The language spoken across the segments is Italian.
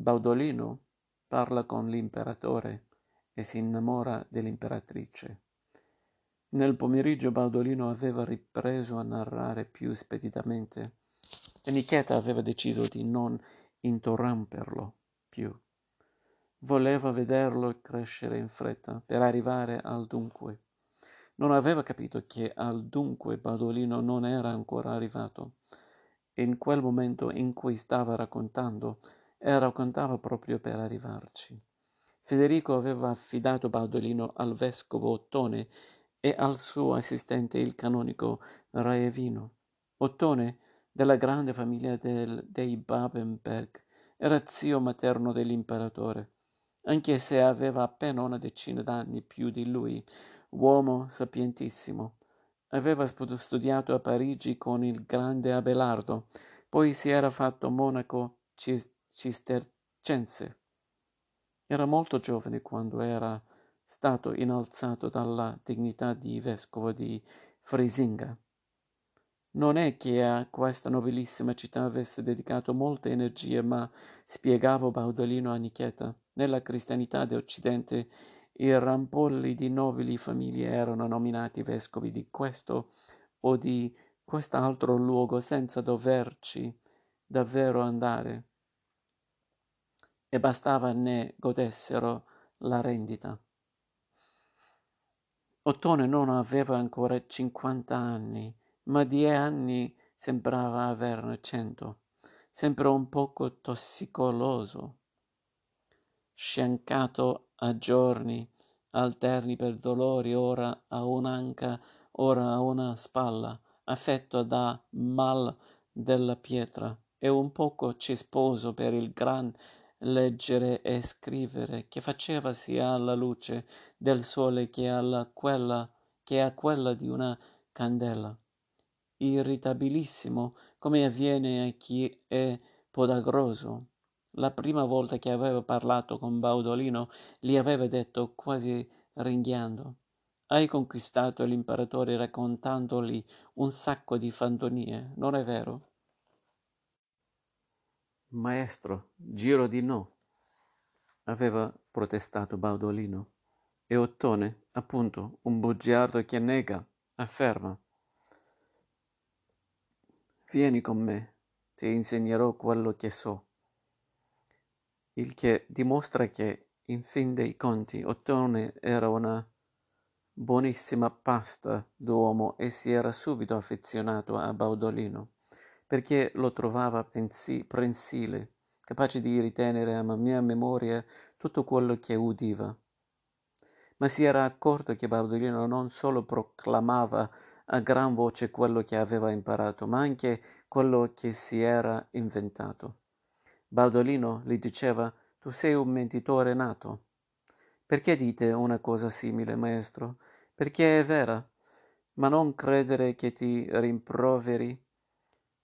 Baudolino parla con l'imperatore e si innamora dell'imperatrice. Nel pomeriggio Baudolino aveva ripreso a narrare più speditamente e Nicheta aveva deciso di non interromperlo più. Voleva vederlo crescere in fretta per arrivare al dunque. Non aveva capito che al dunque Baudolino non era ancora arrivato. In quel momento in cui stava raccontando, e raccontava proprio per arrivarci. Federico aveva affidato Baudolino al vescovo Ottone e al suo assistente il canonico Raevino. Ottone, della grande famiglia del, dei Babenberg, era zio materno dell'imperatore, anche se aveva appena una decina d'anni più di lui, uomo sapientissimo. Aveva studiato a Parigi con il grande Abelardo, poi si era fatto monaco cistercense. Era molto giovane quando era stato innalzato dalla dignità di vescovo di Frisinga. Non è che a questa nobilissima città avesse dedicato molte energie, ma spiegava Baudolino a Nicheta, nella cristianità d'Occidente i rampolli di nobili famiglie erano nominati vescovi di questo o di quest'altro luogo senza doverci davvero andare, e bastava ne godessero la rendita. Ottone non aveva ancora cinquanta anni, ma di anni sembrava averne cento, sempre un poco tossicoloso sciancato a giorni alterni per dolori, ora a un'anca, ora a una spalla, affetto da mal della pietra, e un poco cesposo per il gran leggere e scrivere, che faceva sia alla luce del sole che, alla quella, che a quella di una candela. Irritabilissimo, come avviene a chi è podagroso, la prima volta che aveva parlato con Baudolino gli aveva detto quasi ringhiando Hai conquistato l'imperatore raccontandogli un sacco di fantonie, non è vero? Maestro, giro di no, aveva protestato Baudolino. E Ottone, appunto, un bugiardo che nega, afferma. Vieni con me, ti insegnerò quello che so il che dimostra che, in fin dei conti, Ottone era una buonissima pasta d'uomo e si era subito affezionato a Baudolino, perché lo trovava pensi- prensile, capace di ritenere a mia memoria tutto quello che udiva. Ma si era accorto che Baudolino non solo proclamava a gran voce quello che aveva imparato, ma anche quello che si era inventato. Baudolino gli diceva Tu sei un mentitore nato. Perché dite una cosa simile, maestro? Perché è vera. Ma non credere che ti rimproveri.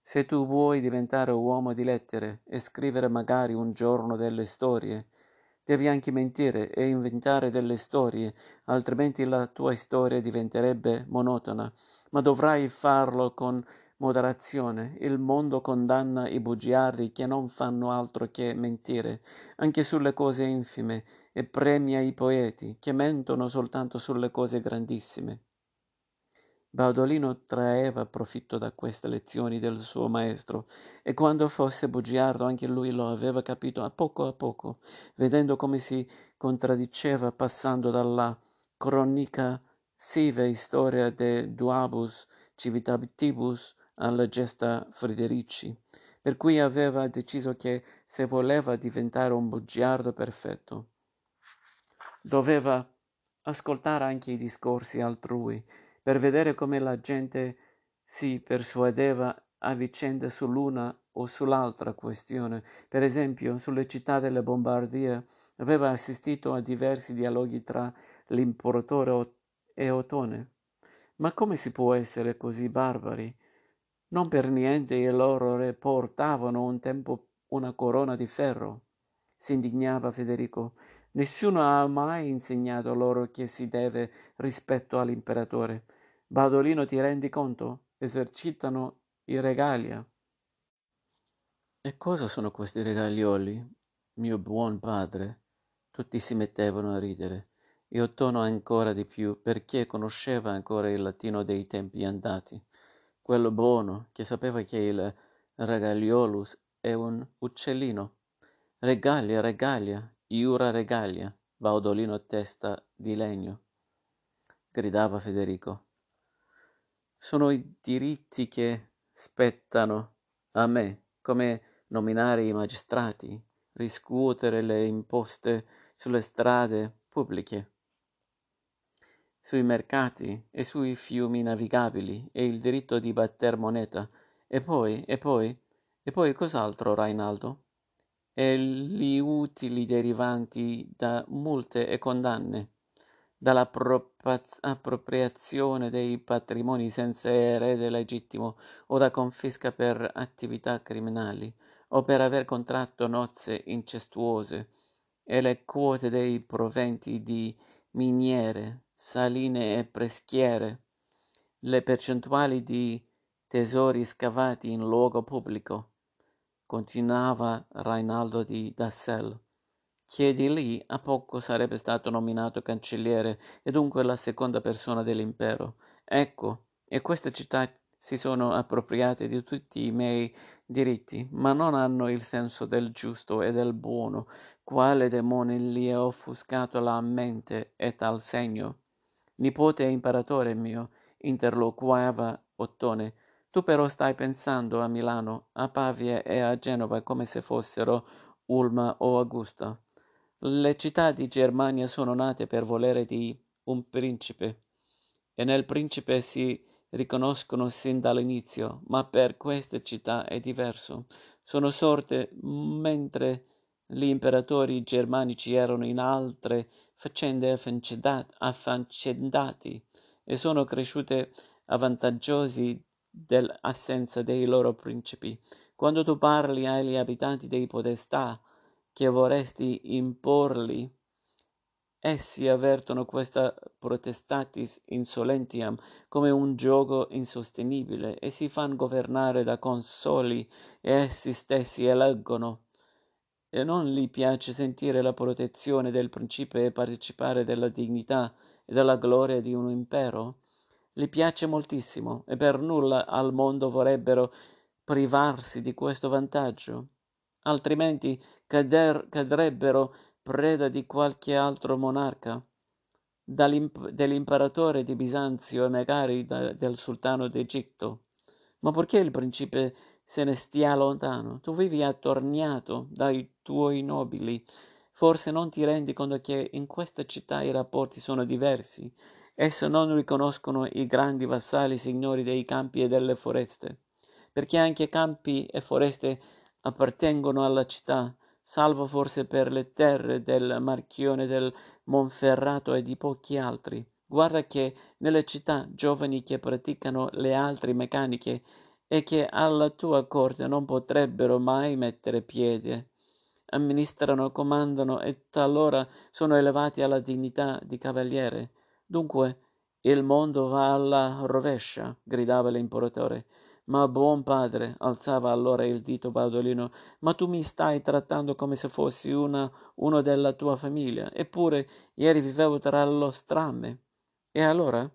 Se tu vuoi diventare uomo di lettere e scrivere magari un giorno delle storie, devi anche mentire e inventare delle storie, altrimenti la tua storia diventerebbe monotona, ma dovrai farlo con moderazione. Il mondo condanna i bugiardi che non fanno altro che mentire, anche sulle cose infime, e premia i poeti che mentono soltanto sulle cose grandissime. Baudolino traeva profitto da queste lezioni del suo maestro e quando fosse bugiardo anche lui lo aveva capito a poco a poco, vedendo come si contraddiceva passando dalla cronica sive storia de duabus civitatibus alla gesta Federici, per cui aveva deciso che se voleva diventare un bugiardo perfetto, doveva ascoltare anche i discorsi altrui per vedere come la gente si persuadeva a vicenda sull'una o sull'altra questione. Per esempio, sulle città delle bombardie aveva assistito a diversi dialoghi tra l'imperatore e Otone. Ma come si può essere così barbari? Non per niente i loro re portavano un tempo una corona di ferro. Si indignava Federico. Nessuno ha mai insegnato loro che si deve rispetto all'imperatore. Badolino, ti rendi conto? Esercitano i regalia. E cosa sono questi regalioli? mio buon padre. Tutti si mettevano a ridere, e Ottone ancora di più, perché conosceva ancora il latino dei tempi andati, quello buono, che sapeva che il ragagliolus è un uccellino. Regalia, regalia, iura regalia, Baudolino testa di legno, gridava Federico. Sono i diritti che spettano a me, come nominare i magistrati, riscuotere le imposte sulle strade pubbliche, sui mercati e sui fiumi navigabili e il diritto di batter moneta. E poi, e poi, e poi cos'altro, Rainaldo? E gli utili derivanti da multe e condanne, dall'appropriazione dei patrimoni senza erede legittimo o da confisca per attività criminali o per aver contratto nozze incestuose e le quote dei proventi di miniere, saline e preschiere, le percentuali di tesori scavati in luogo pubblico, continuava Rainaldo di Dassel. Chiedi lì a poco sarebbe stato nominato cancelliere e dunque la seconda persona dell'impero. Ecco, e queste città si sono appropriate di tutti i miei diritti, ma non hanno il senso del giusto e del buono. Quale demone gli ha offuscato la mente e tal segno? Nipote e imperatore mio, interloquava Ottone, tu però stai pensando a Milano, a Pavia e a Genova come se fossero Ulma o Augusta. Le città di Germania sono nate per volere di un principe, e nel principe si riconoscono sin dall'inizio, ma per queste città è diverso. Sono sorte mentre gli imperatori germanici erano in altre faccende affaccendati e sono cresciute avvantaggiosi dell'assenza dei loro principi. Quando tu parli agli abitanti dei podestà che vorresti imporli, essi avvertono questa protestatis insolentiam come un gioco insostenibile e si fan governare da consoli e essi stessi eleggono e non gli piace sentire la protezione del principe e partecipare della dignità e della gloria di un impero? Gli piace moltissimo e per nulla al mondo vorrebbero privarsi di questo vantaggio, altrimenti cader, cadrebbero preda di qualche altro monarca, dell'imperatore di Bisanzio e magari da, del sultano d'Egitto. Ma perché il principe se ne stia lontano? Tu vivi attorniato dai tuoi nobili. Forse non ti rendi conto che in questa città i rapporti sono diversi. Essi non riconoscono i grandi vassalli signori dei campi e delle foreste, perché anche campi e foreste appartengono alla città, salvo forse per le terre del Marchione del Monferrato e di pochi altri. Guarda che nelle città giovani che praticano le altre meccaniche e che alla tua corte non potrebbero mai mettere piede, amministrano, comandano e talora sono elevati alla dignità di cavaliere. Dunque il mondo va alla rovescia, gridava l'imperatore. Ma buon padre, alzava allora il dito Baudolino, ma tu mi stai trattando come se fossi una, uno della tua famiglia. Eppure ieri vivevo tra lo strame. E allora?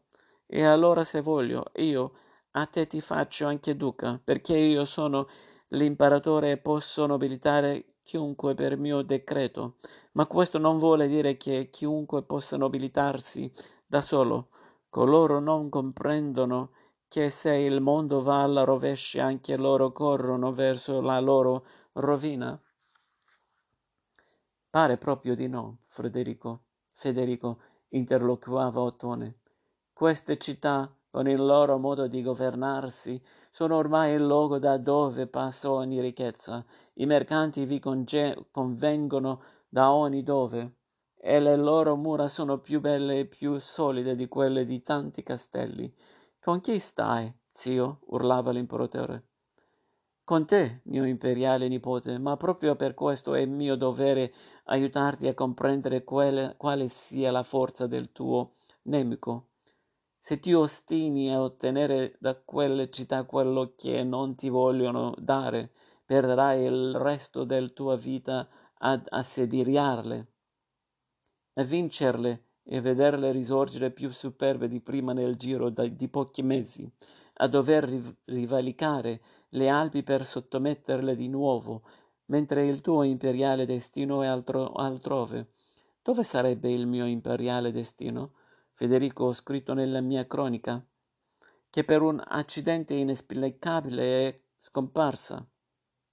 E allora se voglio, io a te ti faccio anche duca, perché io sono l'imperatore e posso nobilitare chiunque per mio decreto. Ma questo non vuole dire che chiunque possa nobilitarsi da solo. Coloro non comprendono che se il mondo va alla rovescia anche loro corrono verso la loro rovina? Pare proprio di no, Federico. Federico interloquava Ottone. Queste città, con il loro modo di governarsi, sono ormai il luogo da dove passa ogni ricchezza. I mercanti vi conge- convengono da ogni dove, e le loro mura sono più belle e più solide di quelle di tanti castelli. Con chi stai, zio? urlava l'imperatore. Con te, mio imperiale nipote, ma proprio per questo è mio dovere aiutarti a comprendere quale, quale sia la forza del tuo nemico. Se ti ostini a ottenere da quelle città quello che non ti vogliono dare, perderai il resto della tua vita ad assediarle, a vincerle e vederle risorgere più superbe di prima nel giro di pochi mesi, a dover rivalicare le Alpi per sottometterle di nuovo, mentre il tuo imperiale destino è altro, altrove. Dove sarebbe il mio imperiale destino? Federico, ho scritto nella mia cronica, che per un accidente inesplicabile è scomparsa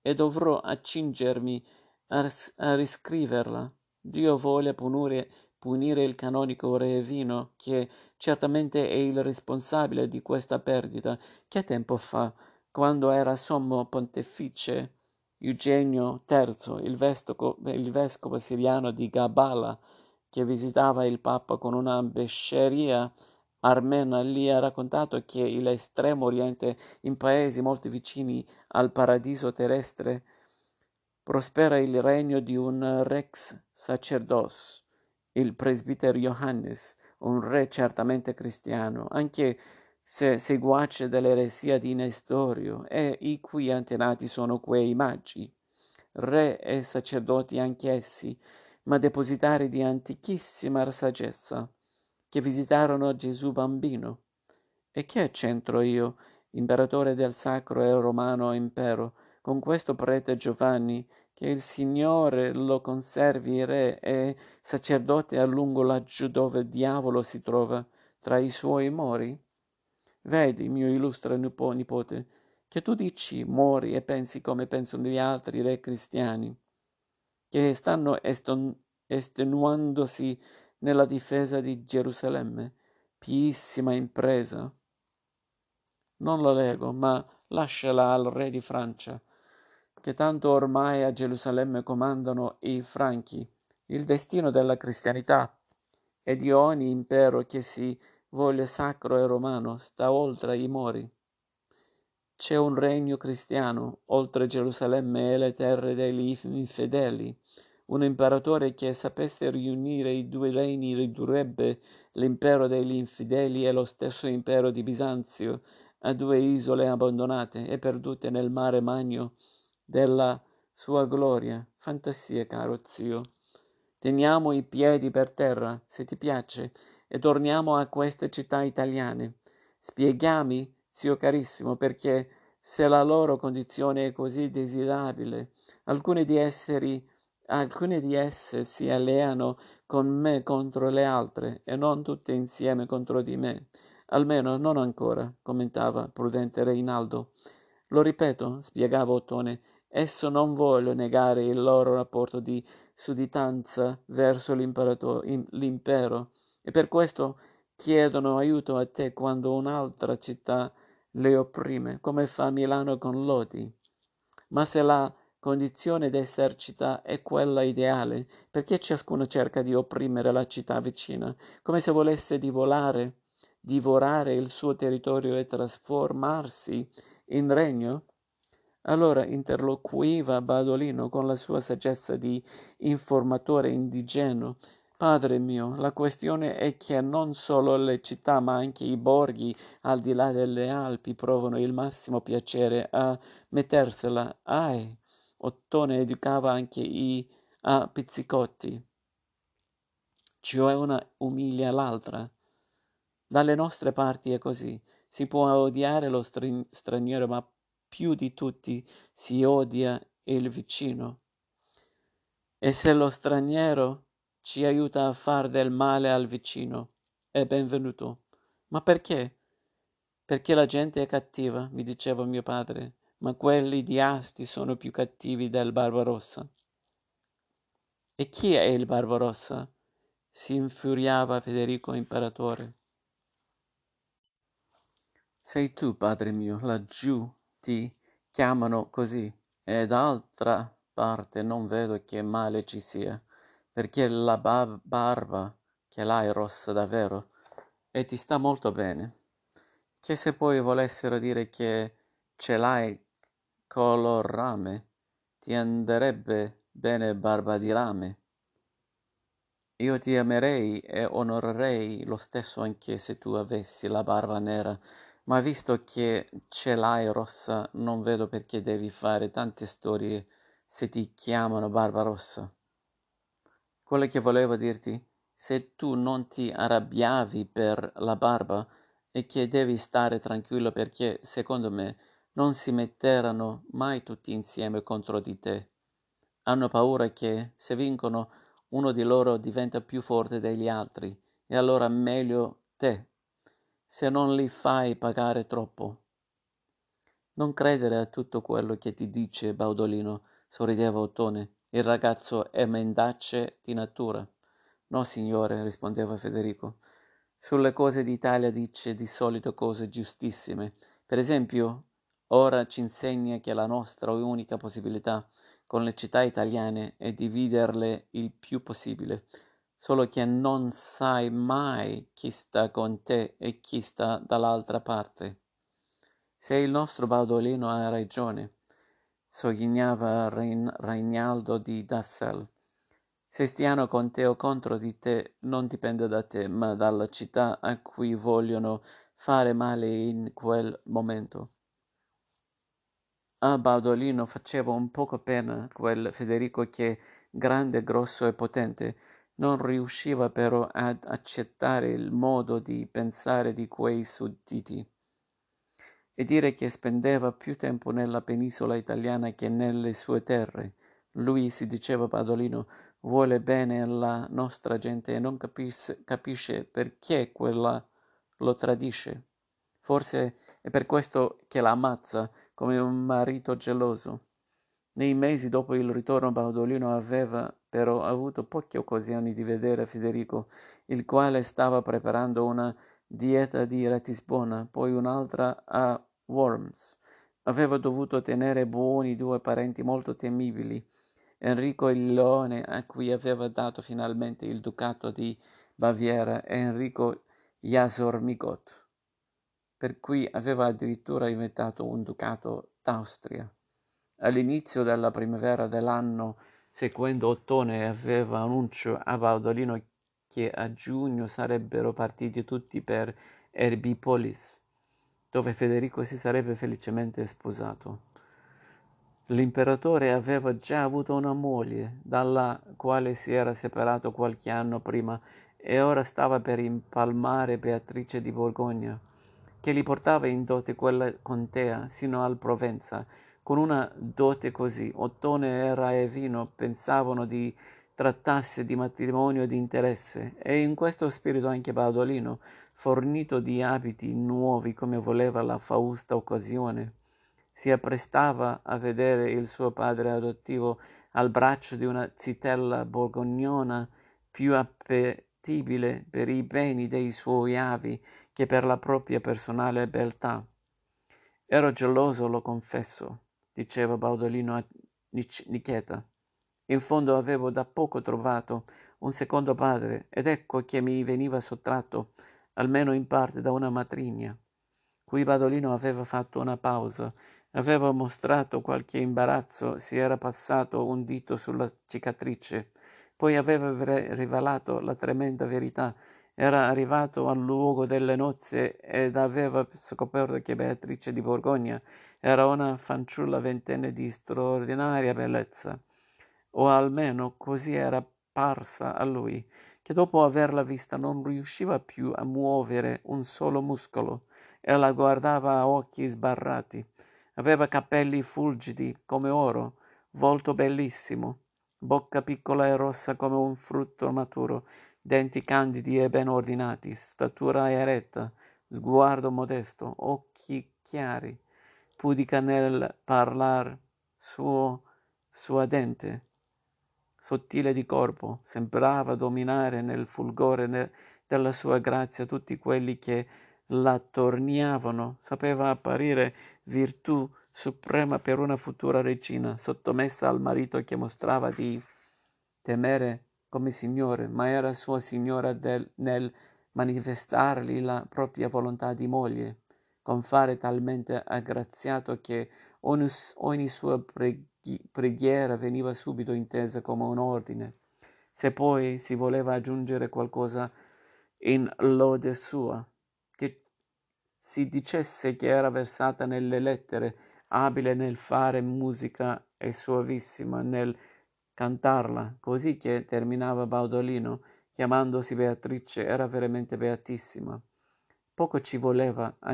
e dovrò accingermi a, riscriverla. Dio vuole punire, punire il canonico re Vino, che certamente è il responsabile di questa perdita, che tempo fa, quando era sommo pontefice Eugenio III, il vescovo, il vescovo siriano di Gabala, che visitava il Papa con una besceria armena, gli ha raccontato che l'estremo oriente, in paesi molto vicini al paradiso terrestre, prospera il regno di un rex sacerdos, il presbitero Johannes, un re certamente cristiano, anche se seguace dell'eresia di Nestorio, e i cui antenati sono quei magi, re e sacerdoti anch'essi, ma depositari di antichissima saggezza, che visitarono Gesù bambino. E che c'entro io, imperatore del sacro e romano impero, con questo prete Giovanni, che il Signore lo conservi re e sacerdote a lungo laggiù dove il diavolo si trova, tra i suoi mori? Vedi, mio illustre nipote, che tu dici, mori e pensi come pensano gli altri re cristiani, che stanno eston- estenuandosi nella difesa di Gerusalemme, piissima impresa. Non la leggo, ma lasciala al re di Francia, che tanto ormai a Gerusalemme comandano i franchi, il destino della cristianità e di ogni impero che si voglia sacro e romano sta oltre i mori. C'è un regno cristiano oltre Gerusalemme e le terre degli infedeli, un imperatore che sapesse riunire i due regni ridurrebbe l'impero degli infideli e lo stesso impero di Bisanzio a due isole abbandonate e perdute nel mare magno della sua gloria. Fantasia, caro zio. Teniamo i piedi per terra, se ti piace, e torniamo a queste città italiane. Spiegami, zio carissimo, perché se la loro condizione è così desiderabile, alcuni di esseri Alcune di esse si alleano con me contro le altre e non tutte insieme contro di me. Almeno non ancora, commentava prudente Reinaldo. Lo ripeto, spiegava Ottone, esso non vuole negare il loro rapporto di sudditanza verso l'impero e per questo chiedono aiuto a te quando un'altra città le opprime, come fa Milano con Lodi. Ma se la condizione d'essercita è quella ideale, perché ciascuno cerca di opprimere la città vicina, come se volesse divolare, divorare il suo territorio e trasformarsi in regno? Allora interloquiva Badolino con la sua saggezza di informatore indigeno. Padre mio, la questione è che non solo le città, ma anche i borghi al di là delle Alpi provano il massimo piacere a mettersela. Ahi! Ottone educava anche i a pizzicotti, cioè una umilia l'altra. Dalle nostre parti è così. Si può odiare lo straniero, ma più di tutti si odia il vicino. E se lo straniero ci aiuta a far del male al vicino, è benvenuto. Ma perché? Perché la gente è cattiva, mi diceva mio padre ma quelli di Asti sono più cattivi del Barbarossa. E chi è il Barbarossa? si infuriava Federico imperatore. Sei tu, padre mio, laggiù ti chiamano così, e d'altra parte non vedo che male ci sia, perché la ba- barba che l'hai rossa davvero, e ti sta molto bene. Che se poi volessero dire che ce l'hai color rame, ti anderebbe bene barba di rame. Io ti amerei e onorerei lo stesso anche se tu avessi la barba nera, ma visto che ce l'hai rossa, non vedo perché devi fare tante storie se ti chiamano barba rossa. Quello che volevo dirti, se tu non ti arrabbiavi per la barba, è che devi stare tranquillo perché, secondo me, non si metteranno mai tutti insieme contro di te. Hanno paura che, se vincono, uno di loro diventa più forte degli altri, e allora meglio te, se non li fai pagare troppo. Non credere a tutto quello che ti dice Baudolino, sorrideva Ottone. Il ragazzo è mendace di natura. No, signore, rispondeva Federico. Sulle cose d'Italia dice di solito cose giustissime. Per esempio, ora ci insegna che la nostra unica possibilità con le città italiane è dividerle il più possibile, solo che non sai mai chi sta con te e chi sta dall'altra parte. Se il nostro Baudolino ha ragione, sogghignava Rainaldo di Dassel. Se stiano con te o contro di te non dipende da te, ma dalla città a cui vogliono fare male in quel momento. A Baudolino faceva un poco pena quel Federico che, grande, grosso e potente, non riusciva però ad accettare il modo di pensare di quei sudditi e dire che spendeva più tempo nella penisola italiana che nelle sue terre. Lui, si diceva Padolino, vuole bene alla nostra gente e non capis- capisce perché quella lo tradisce. Forse è per questo che la ammazza come un marito geloso. Nei mesi dopo il ritorno Baudolino aveva però avuto poche occasioni di vedere Federico, il quale stava preparando una dieta di Ratisbona, poi un'altra a Worms. Aveva dovuto tenere buoni due parenti molto temibili, Enrico il Leone, a cui aveva dato finalmente il ducato di Baviera, e Enrico Jasormigot, per cui aveva addirittura inventato un ducato d'Austria. All'inizio della primavera dell'anno seguendo Ottone aveva annuncio a Baudolino che a giugno sarebbero partiti tutti per Erbipolis dove Federico si sarebbe felicemente sposato. L'imperatore aveva già avuto una moglie, dalla quale si era separato qualche anno prima, e ora stava per impalmare Beatrice di Borgogna, che gli portava in dote quella contea sino al Provenza. Con una dote così, Ottone e Raevino pensavano di trattarsi di matrimonio di interesse, e in questo spirito anche Baudolino, fornito di abiti nuovi come voleva la fausta occasione. Si apprestava a vedere il suo padre adottivo al braccio di una zitella borgognona più appetibile per i beni dei suoi avi che per la propria personale beltà. Ero geloso, lo confesso, diceva Baudolino a Nicheta. In fondo avevo da poco trovato un secondo padre ed ecco che mi veniva sottratto almeno in parte da una matrigna. Qui Badolino aveva fatto una pausa, aveva mostrato qualche imbarazzo, si era passato un dito sulla cicatrice, poi aveva rivelato la tremenda verità. Era arrivato al luogo delle nozze ed aveva scoperto che Beatrice di Borgogna era una fanciulla ventenne di straordinaria bellezza, o almeno così era parsa a lui che dopo averla vista non riusciva più a muovere un solo muscolo e la guardava a occhi sbarrati. Aveva capelli fulgidi come oro, volto bellissimo, bocca piccola e rossa come un frutto maturo, denti candidi e ben ordinati, statura eretta, sguardo modesto, occhi chiari, pudica nel parlar, suo suadente, sottile di corpo, sembrava dominare nel fulgore della sua grazia tutti quelli che l'attorniavano, sapeva apparire virtù suprema per una futura regina, sottomessa al marito che mostrava di temere come signore, ma era sua signora del, nel manifestargli la propria volontà di moglie, con fare talmente aggraziato che ogni, ogni sua preghiera preghiera veniva subito intesa come un ordine. Se poi si voleva aggiungere qualcosa in lode sua, che si dicesse che era versata nelle lettere, abile nel fare musica e suavissima nel cantarla, così che terminava Baudolino, chiamandosi Beatrice, era veramente beatissima. Poco ci voleva a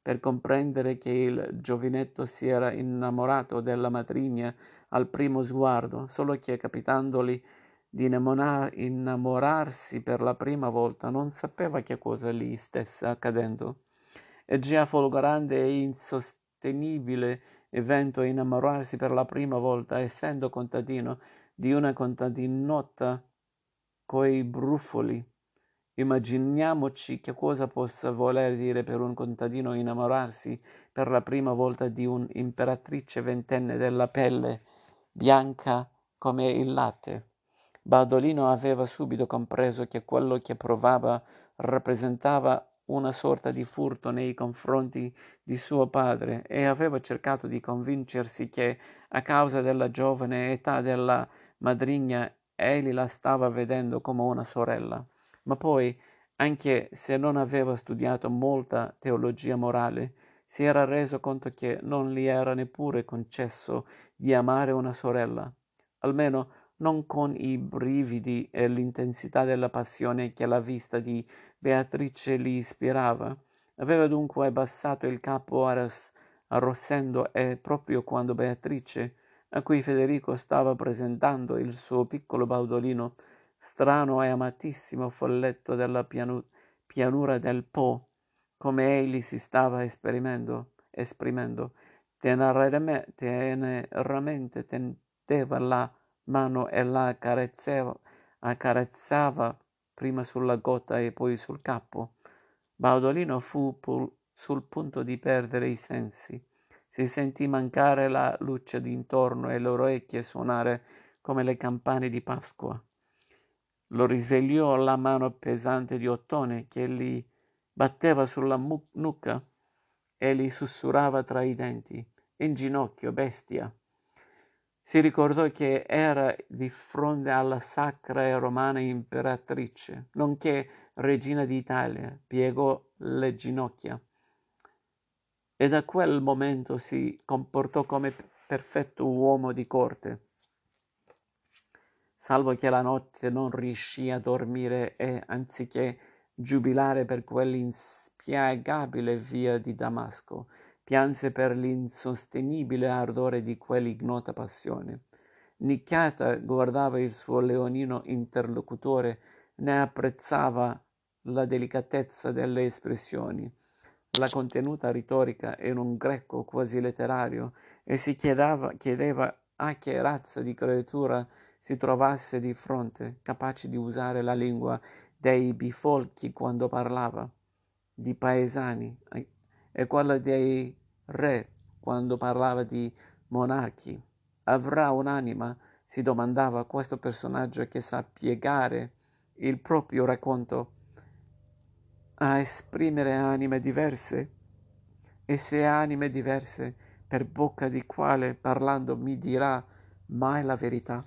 per comprendere che il giovinetto si era innamorato della matrigna al primo sguardo, solo che capitandoli di innamorarsi per la prima volta non sapeva che cosa gli stesse accadendo. E già folgorante e insostenibile evento innamorarsi per la prima volta, essendo contadino di una contadinotta coi brufoli. Immaginiamoci che cosa possa voler dire per un contadino innamorarsi per la prima volta di un'imperatrice ventenne della pelle bianca come il latte. Badolino aveva subito compreso che quello che provava rappresentava una sorta di furto nei confronti di suo padre e aveva cercato di convincersi che, a causa della giovane età della madrigna, egli la stava vedendo come una sorella, ma poi, anche se non aveva studiato molta teologia morale, si era reso conto che non gli era neppure concesso di amare una sorella, almeno non con i brividi e l'intensità della passione che la vista di Beatrice gli ispirava. Aveva dunque abbassato il capo arros- arrossendo e proprio quando Beatrice a cui Federico stava presentando il suo piccolo baudolino, strano e amatissimo folletto della pianu- pianura del Po, come egli si stava esprimendo, esprimendo teneramente, teneramente tendeva la mano e la accarezzava, accarezzava prima sulla gotta e poi sul capo. Baudolino fu pul- sul punto di perdere i sensi. Si sentì mancare la luce d'intorno e le orecchie suonare come le campane di Pasqua. Lo risvegliò la mano pesante di Ottone che gli batteva sulla mu- nuca e gli sussurrava tra i denti. In ginocchio, bestia. Si ricordò che era di fronte alla sacra e romana imperatrice, nonché regina d'Italia, piegò le ginocchia e da quel momento si comportò come perfetto uomo di corte. Salvo che la notte non riuscì a dormire e, anziché giubilare per quell'inspiegabile via di Damasco, pianse per l'insostenibile ardore di quell'ignota passione. Nicchiata guardava il suo leonino interlocutore, ne apprezzava la delicatezza delle espressioni la contenuta retorica in un greco quasi letterario e si chiedeva, chiedeva a che razza di creatura si trovasse di fronte, capace di usare la lingua dei bifolchi quando parlava, di paesani, e quella dei re quando parlava di monarchi. Avrà un'anima, si domandava questo personaggio che sa piegare il proprio racconto a esprimere anime diverse? E se anime diverse, per bocca di quale parlando mi dirà mai la verità?